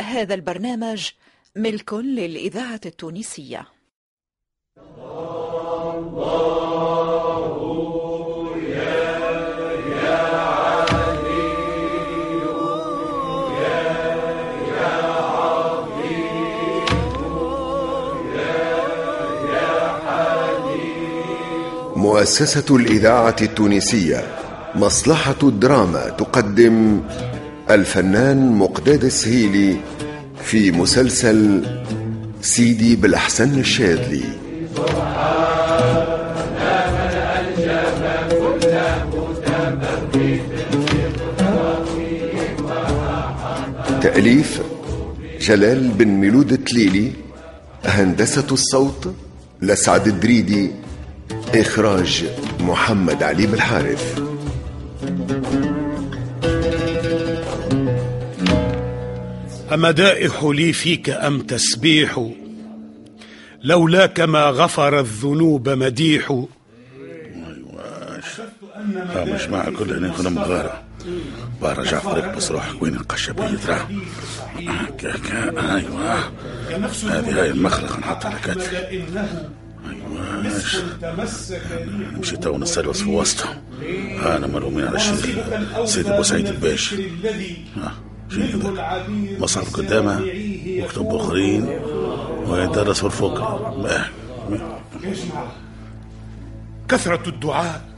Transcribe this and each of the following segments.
هذا البرنامج ملك للإذاعة التونسية. مؤسسة الإذاعة التونسية مصلحة الدراما تقدم الفنان مقداد السهيلي في مسلسل سيدي بالأحسن الشاذلي. تأليف جلال بن ميلود التليلي هندسة الصوت لسعد الدريدي إخراج محمد علي بالحارث. أمدائح لي فيك أم تسبيح؟ لولاك ما غفر الذنوب مديح. ها مش مع كل هنا خدم غارة بارا جعفر بس روحك وين القشة ترى أيوه. هذه هاي المخلقة نحطها كتفي. أيوه نمشي تو نستلوس في وسطهم أنا ملومين على الشيخ سيدي أبو سعيد الباشا ذا مصعب قدامه وكتب اخرين ويدرس في الفوق. كثرة الدعاء.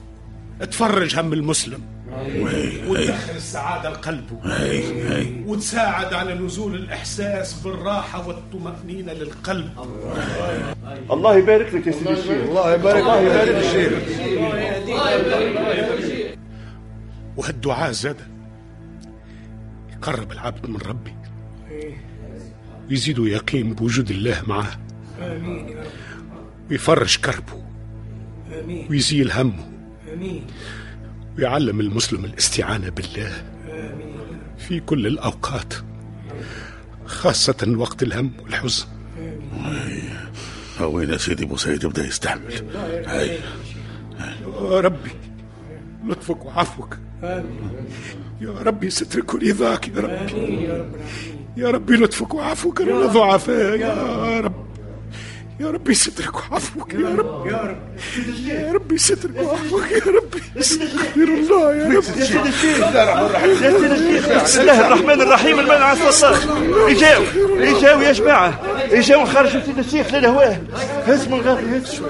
تفرج هم المسلم. وتدخل السعادة لقلبه وتساعد على نزول الإحساس بالراحة والطمأنينة للقلب. الله يبارك لك يا سيدي الشيخ. الله يبارك. الله يبارك. الشيخ وهالدعاء زاد. يقرب العبد من ربي. ويزيده يقين بوجود الله معه. ويفرج كربه. ويزيل همه. ويعلم المسلم الاستعانة بالله. في كل الأوقات. خاصة وقت الهم والحزن. وين يا سيدي أبو سعيد يبدا يستحمل. هاي. ربي لطفك وعفوك. يا ربي سترك ورضاك يا ربي يا ربي لطفك وعفوك أنا ضعفاء يا رب يا ربي سترك وعفوك يا رب يا رب يا ربي سترك وعفوك يا ربي استغفر الله يا رب يا سيدي الشيخ بسم الله الرحمن الرحيم المنع والصرخ يجاو يجاو يا جماعة يجاو خرجوا سيدي الشيخ للهواء هز من غادي هز شوي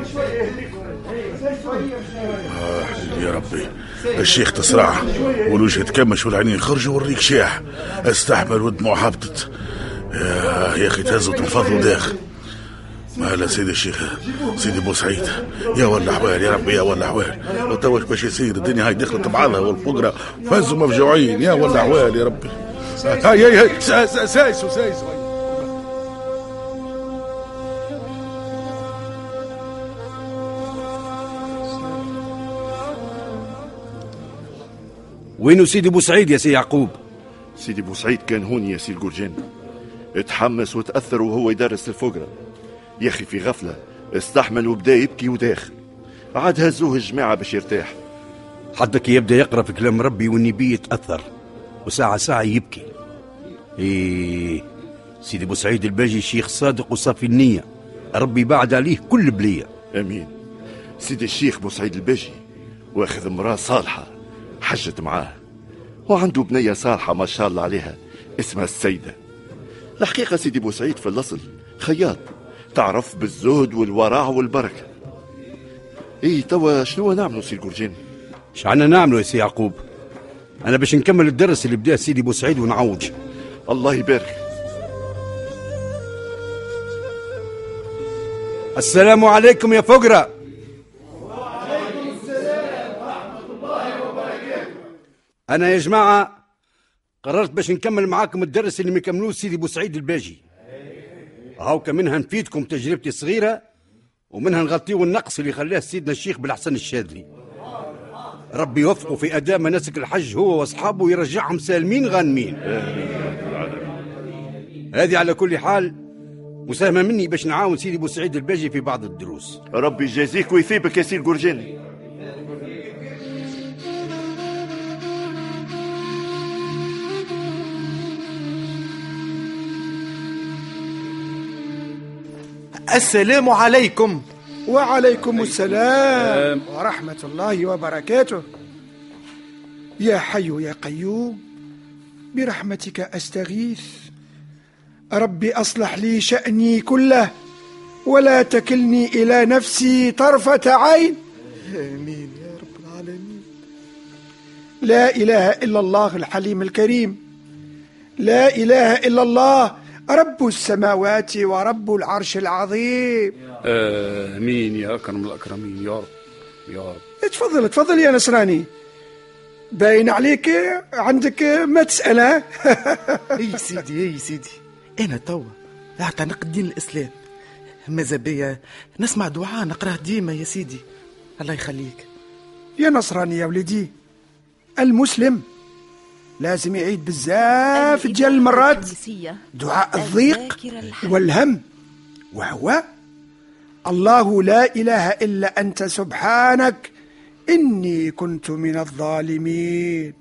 بشوية يهديكم سايسوا آه يا ربي الشيخ تسرع والوجه تكمش والعينين يخرجوا والريك شاح استحمل ودموع هبطت يا يا أخي تهز وتنفض داخل مالا سيدي الشيخ سيدي بوسعيد يا ولا حوال يا ربي يا ولا حوال وتوش باش يصير الدنيا هاي دخلت بعضها والفقراء فازوا مفجوعين. يا ولا حوال يا ربي. هاي هاي هاي. سا- سا- سايسو سايسو. وينو سيدي بوسعيد يا سي يعقوب؟ سيدي بوسعيد كان هون يا سي الجرجان. اتحمس وتأثر وهو يدرس الفقرة. يا أخي في غفلة. استحمل وبدا يبكي وداخل. عاد هزوه الجماعة باش يرتاح. كي يبدأ يقرأ في كلام ربي والنبي يتأثر. وساعة ساعة يبكي. إيه سيدي بوسعيد الباجي شيخ صادق وصافي النية. ربي بعد عليه كل بلية. أمين. سيدي الشيخ بوسعيد الباجي واخذ امرأة صالحة. حجت معاه. وعنده بنية صالحه ما شاء الله عليها اسمها السيدة. الحقيقة سيدي بوسعيد في الأصل خياط تعرف بالزهد والورع والبركة. إيه توا شنو نعملوا سي الجرجاني شعنا نعملوا يا سي يعقوب. أنا باش نكمل الدرس اللي بدأ سيدي بوسعيد ونعوج الله يبارك. السلام عليكم يا فقرة. أنا يا جماعة قررت باش نكمل معاكم الدرس اللي مكملوه سيدي بوسعيد الباجي. هاوكا منها نفيدكم تجربتي الصغيرة ومنها نغطيو النقص اللي خلاه سيدنا الشيخ بالحسن الشاذلي. ربي يوفقه في أداء مناسك الحج هو وأصحابه ويرجعهم سالمين غانمين. هذه على كل حال مساهمة مني باش نعاون سيدي بوسعيد الباجي في بعض الدروس. ربي يجازيك ويثيبك يا سي الجرجاني السلام عليكم. وعليكم السلام. ورحمة الله وبركاته. يا حي يا قيوم برحمتك أستغيث. ربي أصلح لي شأني كله ولا تكلني إلى نفسي طرفة عين. آمين يا رب العالمين. لا إله إلا الله الحليم الكريم. لا إله إلا الله رب السماوات ورب العرش العظيم. آمين يا أكرم الأكرمين يا رب يا رب. تفضل تفضل يا نصراني. باين عليك عندك ما تسأل ها إي سيدي إي سيدي. أنا توا اعتنق دين الإسلام. ماذا بيا؟ نسمع دعاء نقراه ديما يا سيدي. الله يخليك. يا نصراني يا ولدي المسلم لازم يعيد بزاف ديال المرات دعاء الضيق والهم. وهو الله لا إله إلا أنت سبحانك. إني كنت من الظالمين.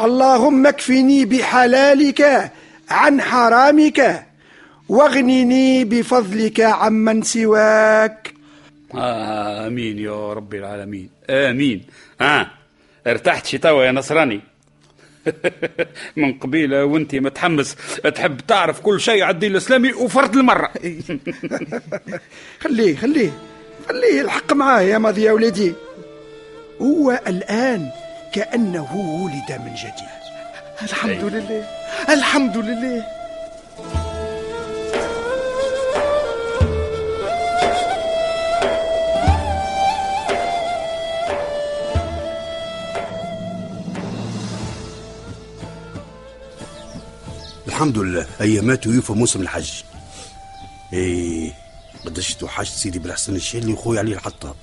اللهم اكفني بحلالك عن حرامك. واغنني بفضلك عمن سواك. آمين يا رب العالمين. آمين. آه ارتحت شي توا يا نصراني؟ من قبيلة وانت متحمس تحب تعرف كل شيء على الدين الإسلامي وفرد المرة. خليه خليه خليه الحق معاه يا ماضي يا ولدي هو الآن كأنه ولد من جديد. الحمد لله الحمد لله. الحمد لله. ايامات ويوفى موسم الحج. إيه قداش توحشت سيدي بالحسن الشيلي وخوي علي الحطاب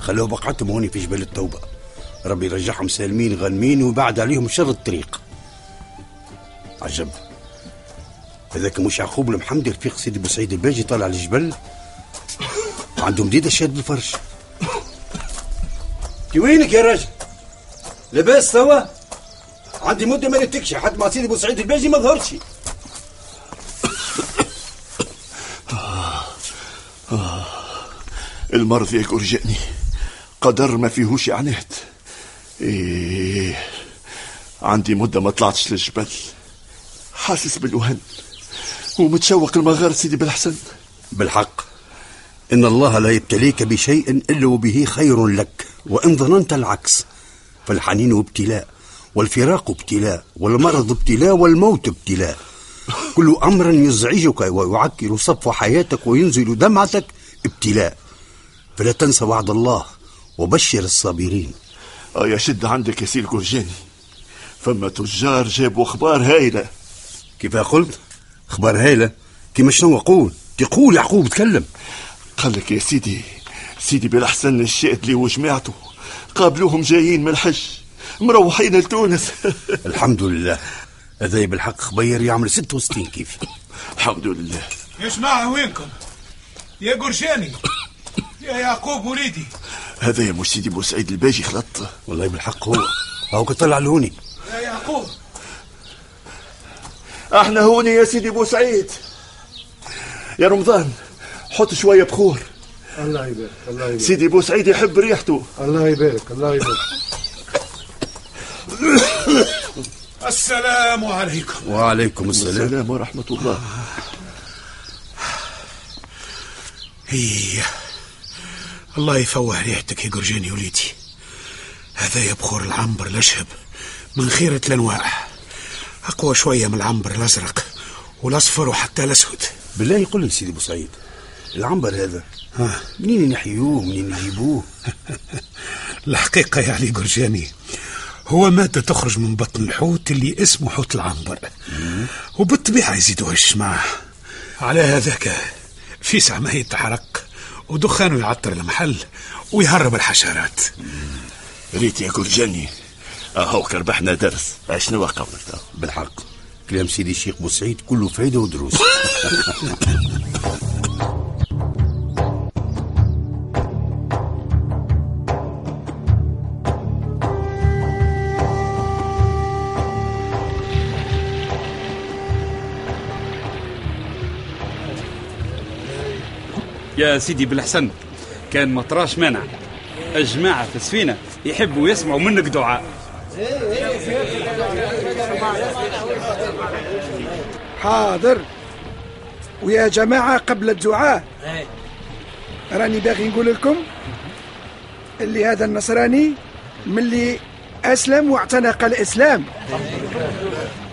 خلوه بقعتهم هوني في جبل التوبة. ربي يرجعهم سالمين غانمين ويبعد عليهم شر الطريق. عجب. هذاك مش يعقوب المحمدي رفيق سيدي بوسعيد الباجي طالع على الجبل عنده مديدة شاد بالفرش. كي وينك يا راجل؟ لاباس توا؟ عندي مدة ما نتكشي حتى مع سيدي بوسعيد الباجي ما ظهرش. المرض يا جرجاني قدر ما فيهوش عناد إيه. عندي مدة ما طلعتش للجبل. حاسس بالوهن ومتشوق المغار سيدي بالحسن. بالحق. إن الله لا يبتليك بشيء إلا وبه خير لك. وإن ظننت العكس فالحنين ابتلاء. والفراق ابتلاء والمرض ابتلاء والموت ابتلاء. كل أمر يزعجك ويعكر صفو حياتك وينزل دمعتك ابتلاء. فلا تنسى وعد الله وبشر الصابرين. آه يا شد عندك يا سيدي جرجاني فما تجار جابوا أخبار هايلة. كيف قلت؟ أخبار هايلة؟ كيما شنو أقول تقول يعقوب تكلم. قال لك يا سيدي سيدي بالحسن الشادلي وجماعته قابلوهم جايين من الحج. مروحين لتونس. الحمد لله. هذا بالحق خبير يعمل 66 كيف الحمد لله. يا جماعة وينكم؟ يا قرشاني يا يعقوب وليدي هذا يا مش سيدي بوسعيد الباجي خلط. والله بالحق هو. هو كطلع لهوني. يا يعقوب. إحنا هوني يا سيدي بوسعيد يا رمضان حط شوية بخور. الله يبارك الله يبارك. سيدي بوسعيد يحب ريحته. الله يبارك الله يبارك. السلام عليكم. وعليكم السلام. السلام ورحمة الله. هي الله يفوه ريحتك يا قرجاني وليدي. هذا يبخر العنبر الأشهب من خيرة الأنواع. أقوى شوية من العنبر الأزرق والأصفر وحتى الأسود. بالله يقول لي سيدي بوسعيد العنبر هذا ها. منين نحيوه منين نجيبوه الحقيقة يا علي قرجاني هو مادة تخرج من بطن الحوت اللي اسمه حوت العنبر. وبالطبيعة يزيدوهش معه على هذاك في سعمه يتحرق ودخانه يعطر المحل ويهرب الحشرات. ريت يا جرجاني أهو كربحنا درس. شنو قولك بالحق كلام سيدي الشيخ بوسعيد كله فايدة ودروس. يا سيدي بالحسن كان ما طراش مانع. الجماعة في السفينة يحبوا يسمعوا منك دعاء. حاضر. ويا جماعة قبل الدعاء راني باغي نقول لكم اللي هذا النصراني ملي أسلم واعتنق الإسلام.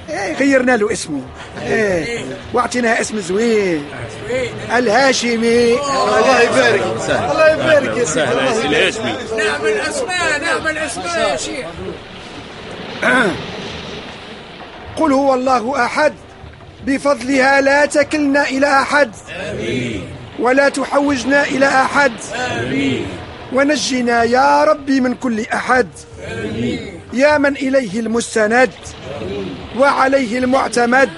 إيه غيرنا له اسمه. إيه واعطيناه اسم زوين. الهاشمي. الله يبارك. الله يبارك يا سيدي. سهل. يا سيدي الهاشمي نعم الأسماء نعم الأسماء يا شيخ. قل هو الله أحد. بفضلها لا تكلنا إلى أحد. ولا تحوجنا إلى أحد. ونجنا يا ربي من كل أحد. يا من إليه المستند. وعليه المعتمد.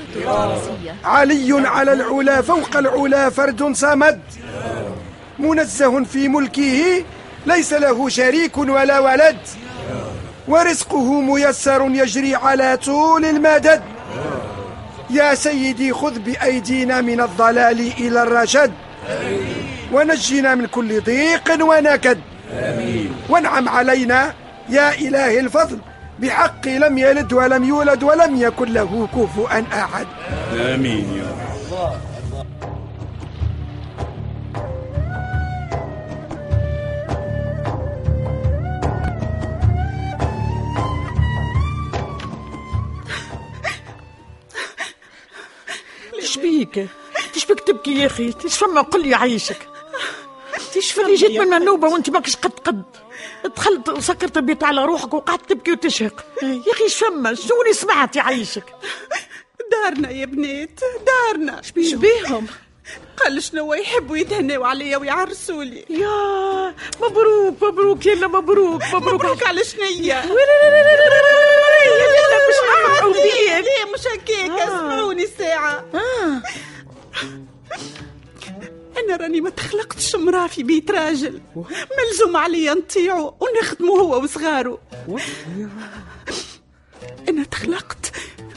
علي على العلا فوق العلا فرد صمد. منزه في ملكه ليس له شريك ولا ولد. ورزقه ميسر يجري على طول المدد. يا سيدي خذ بأيدينا من الضلال إلى الرشد. ونجنا من كل ضيق ونكد. وانعم علينا يا إله الفضل. بحق لم يلد ولم يولد ولم يكن له كفؤا أحد. آمين يا رب. بيك؟ إيش بك تبكي يا أخي؟ إيش فما قل لي عيشك. إيش اللي جيت من منوبة وأنت ماكش قد قد. دخلت وسكرت البيت على روحك وقعدت تبكي وتشهق يا أخي شنو اللي سمعت يعيشك دارنا يا بنات دارنا شبيهم قال شنو يحبوا يتهنوا عليا ويعرسوا لي يا مبروك مبروك يلا مبروك مبروك مبروك على شنية تخلقتش مراه في بيت راجل. ملزوم عليا نطيعه ونخدمه هو وصغاره أنا تخلقت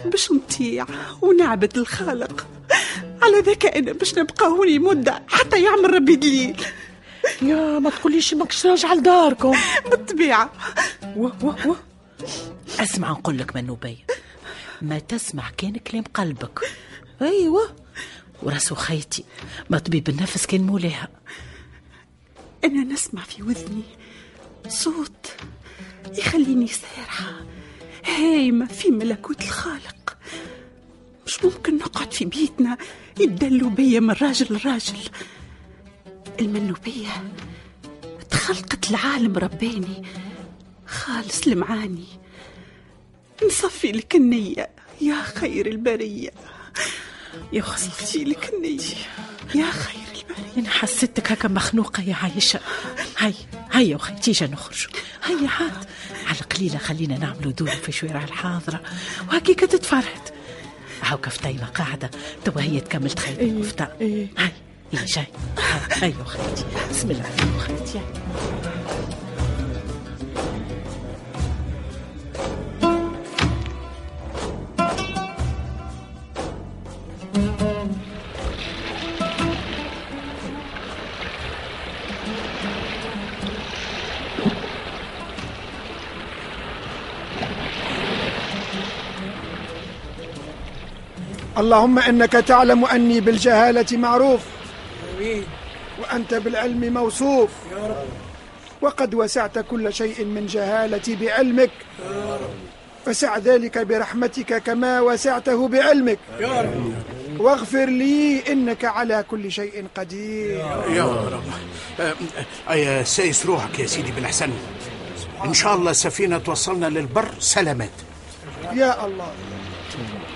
باش نطيع ونعبد الخالق. على ذاك أنا باش نبقى هوني مدة حتى يعمل ربي دليل. يا ما تقوليش ماكش راجعة لداركم. بالطبيعة. و و و. أسمع نقول لك منوبية ما تسمع كان كلام قلبك. أيوه. وراسو خيتي ما طبيب النفس كان مولاها. أنا نسمع في وذني صوت يخليني سارحة هايمة في ملكوت الخالق. مش ممكن نقعد في بيتنا يدلوا بيا من راجل لراجل. المنوبية تخلقت العالم رباني خالص المعاني. نصفي لك النية يا خير البرية. يا صفي لك النية يا خير البرية. أنا حسيتك هكا مخنوقة يا عايشة. هاي هيا يا أختي تيجي نخرجوا هيا عاد. على قليله خلينا نعملوا دور في شوارع الحاضرة. وهكيك تتفرهد. هاو كفتيمة قاعدة. توا هي تكمل تخيل إيه، الكفتة إيه. هاي هي جاي. هاي يا أختي. بسم الله يا أختي اللهم إنك تعلم أني بالجهالة معروف وأنت بالعلم موصوف. وقد وسعت كل شيء من جهالتي بعلمك. فسع ذلك برحمتك كما وسعته بعلمك. واغفر لي إنك على كل شيء قدير. يا رب. آه، يا سايس روحك يا سيدي بن حسن. إن شاء الله السفينه توصلنا للبر. سلامات. يا الله.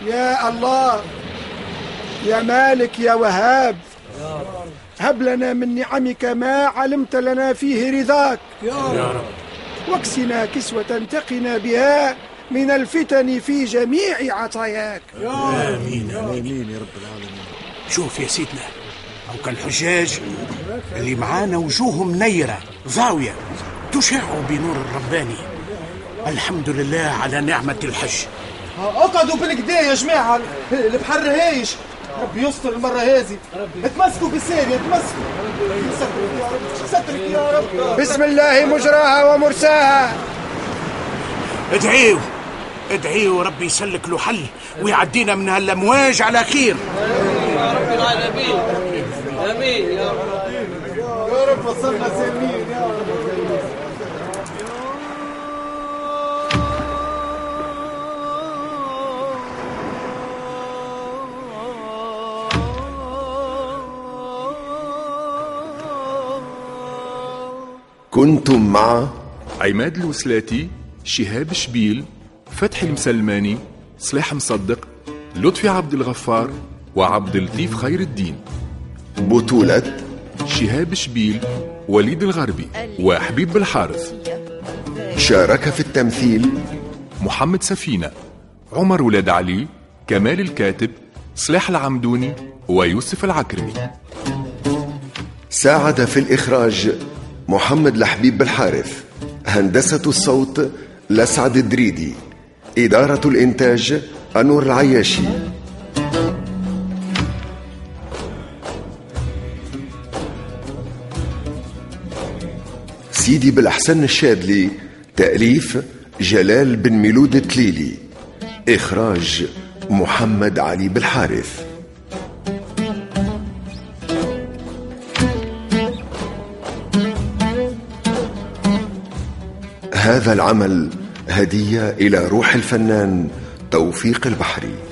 يا الله يا مالك يا وهاب هب لنا من نعمك ما علمت لنا فيه رضاك. يا رب. واكسنا كسوة تقنا بها من الفتن في جميع عطاياك. آمين آمين يا رب العالمين. شوف يا سيدنا أو كان الحجاج اللي معانا وجوههم نيرة ضاويه تشع بنور الرباني. الحمد لله على نعمة الحج. اقعدوا بالكدا يا جماعة البحر هايش. ربي يستر المرة هذه اتمسكوا بالسير اتمسكوا. سترك يا رب. سترك يا رب بسم الله مجراها ومرساها. ادعيوا ادعيوا ربي يسلك له حل ويعدينا من هالأمواج على خير. يا رب العالمين. آمين. يا رب يا رب وصلنا سالمين. كنتم مع عماد الوسلاتي شهاب شبيل فتحي المسلماني صلاح مصدق لطفي عبد الغفار وعبد اللطيف خير الدين. بطولة شهاب شبيل وليد الغربي وحبيب بالحارث شارك في التمثيل محمد سفينة عمر ولاد علي كمال الكاتب صلاح العمدوني ويوسف العكرمي. ساعد في الإخراج محمد لحبيب بالحارث هندسة الصوت لسعد الدريدي إدارة الإنتاج أنور العياشي. سيدي بالأحسن الشاذلي تأليف جلال بن ميلود التليلي إخراج محمد علي بالحارث هذا العمل هدية إلى روح الفنان توفيق البحري.